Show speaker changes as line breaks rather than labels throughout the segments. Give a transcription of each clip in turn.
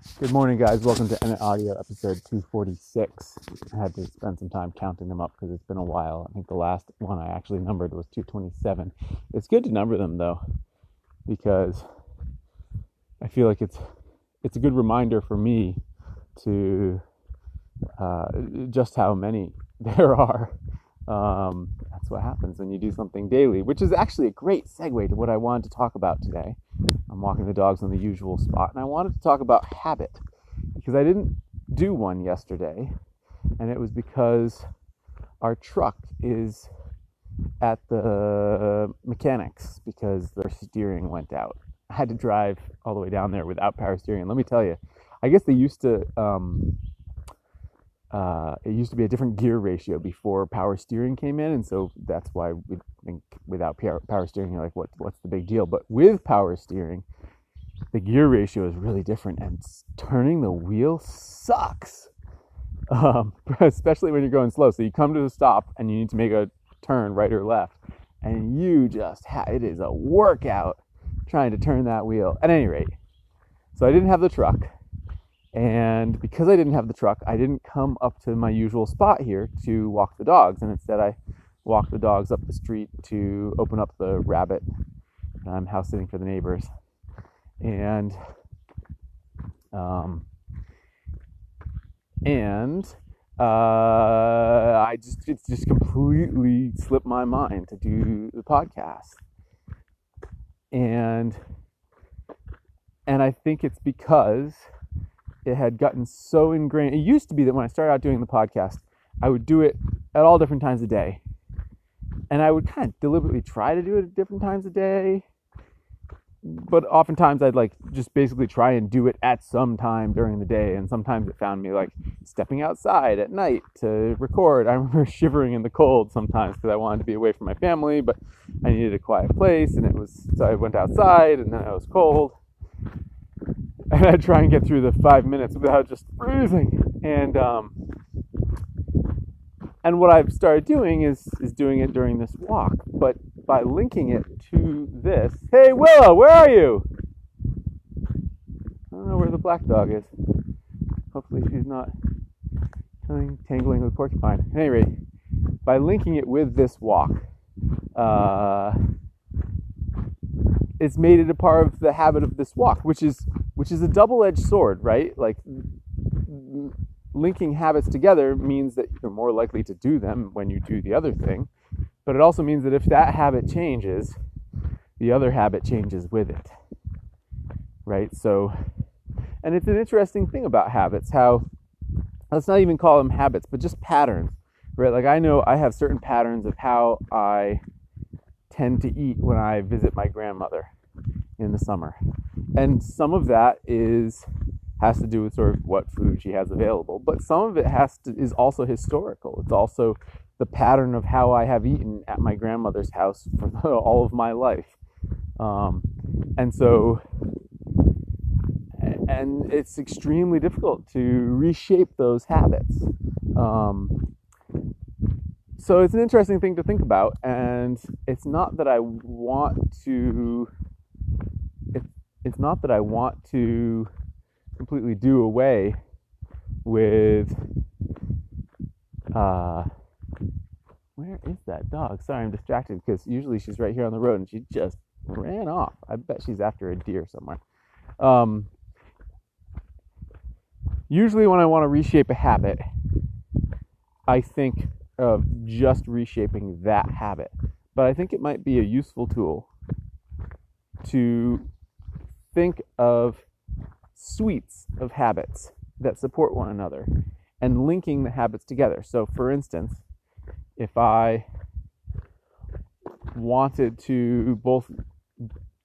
Good morning, guys. Welcome to Edit Audio episode 246. I had to spend some time counting them up because it's been a while. I think the last one I actually numbered was 227. It's good to number them though, because I feel like it's it's a good reminder for me to uh, just how many there are. Um, that's what happens when you do something daily, which is actually a great segue to what I wanted to talk about today. I'm walking the dogs in the usual spot, and I wanted to talk about habit because I didn't do one yesterday, and it was because our truck is at the mechanics because their steering went out. I had to drive all the way down there without power steering. And let me tell you, I guess they used to um, uh, it used to be a different gear ratio before power steering came in, and so that's why we think without power steering, you're like, what, what's the big deal? But with power steering, the gear ratio is really different, and turning the wheel sucks, um, especially when you're going slow. So you come to a stop and you need to make a turn right or left, and you just ha- it is a workout trying to turn that wheel. At any rate, so I didn't have the truck and because I didn't have the truck, I didn't come up to my usual spot here to walk the dogs. And instead, I walked the dogs up the street to open up the rabbit. I'm house sitting for the neighbors. And, um, and, uh, I just, it's just completely slipped my mind to do the podcast. And, and I think it's because it had gotten so ingrained. It used to be that when I started out doing the podcast, I would do it at all different times of day. And I would kind of deliberately try to do it at different times of day. But oftentimes I'd like just basically try and do it at some time during the day. And sometimes it found me like stepping outside at night to record. I remember shivering in the cold sometimes because I wanted to be away from my family, but I needed a quiet place. And it was, so I went outside and then it was cold and I try and get through the five minutes without just freezing. And um, and what I've started doing is is doing it during this walk, but by linking it to this. Hey Willow, where are you? I don't know where the black dog is. Hopefully she's not tangling with porcupine. At any rate, by linking it with this walk, uh, it's made it a part of the habit of this walk, which is which is a double-edged sword, right? Like linking habits together means that you're more likely to do them when you do the other thing, but it also means that if that habit changes, the other habit changes with it. Right? So and it's an interesting thing about habits how let's not even call them habits, but just patterns. Right? Like I know I have certain patterns of how I tend to eat when I visit my grandmother in the summer. And some of that is has to do with sort of what food she has available, but some of it has to is also historical. It's also the pattern of how I have eaten at my grandmother's house for all of my life. Um, and so and it's extremely difficult to reshape those habits. Um, so it's an interesting thing to think about, and it's not that I want to it's not that I want to completely do away with uh where is that dog? Sorry, I'm distracted because usually she's right here on the road and she just ran off. I bet she's after a deer somewhere. Um, usually, when I want to reshape a habit, I think of just reshaping that habit. But I think it might be a useful tool to think of suites of habits that support one another and linking the habits together. So, for instance, if I wanted to both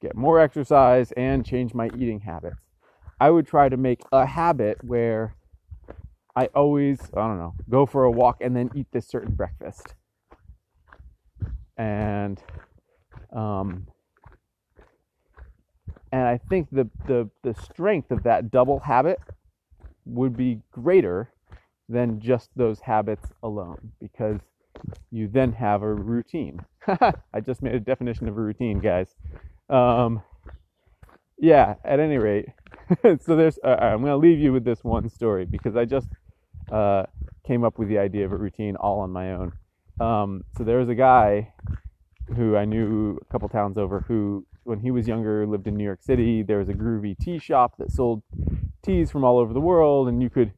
get more exercise and change my eating habits, I would try to make a habit where I always, I don't know, go for a walk and then eat this certain breakfast. And um, and I think the, the, the strength of that double habit would be greater than just those habits alone because you then have a routine. I just made a definition of a routine, guys. Um, yeah, at any rate, so there's. Uh, I'm going to leave you with this one story because I just uh, came up with the idea of a routine all on my own. Um, so there was a guy who I knew a couple towns over who, when he was younger, lived in New York City. There was a groovy tea shop that sold teas from all over the world, and you could.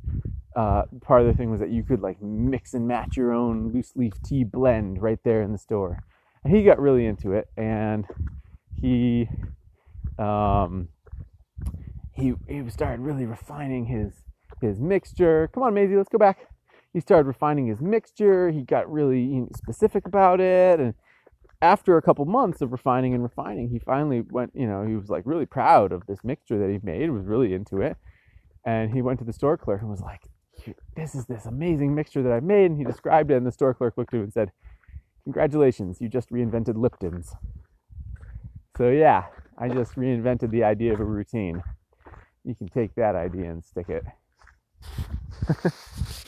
Uh, part of the thing was that you could like mix and match your own loose leaf tea blend right there in the store. And he got really into it, and he um, he he started really refining his his mixture. Come on, Maisie, let's go back. He started refining his mixture. He got really specific about it, and after a couple months of refining and refining, he finally went. You know, he was like really proud of this mixture that he made. Was really into it, and he went to the store clerk and was like, "This is this amazing mixture that I've made." And he described it, and the store clerk looked at him and said, "Congratulations, you just reinvented Lipton's." So yeah, I just reinvented the idea of a routine. You can take that idea and stick it.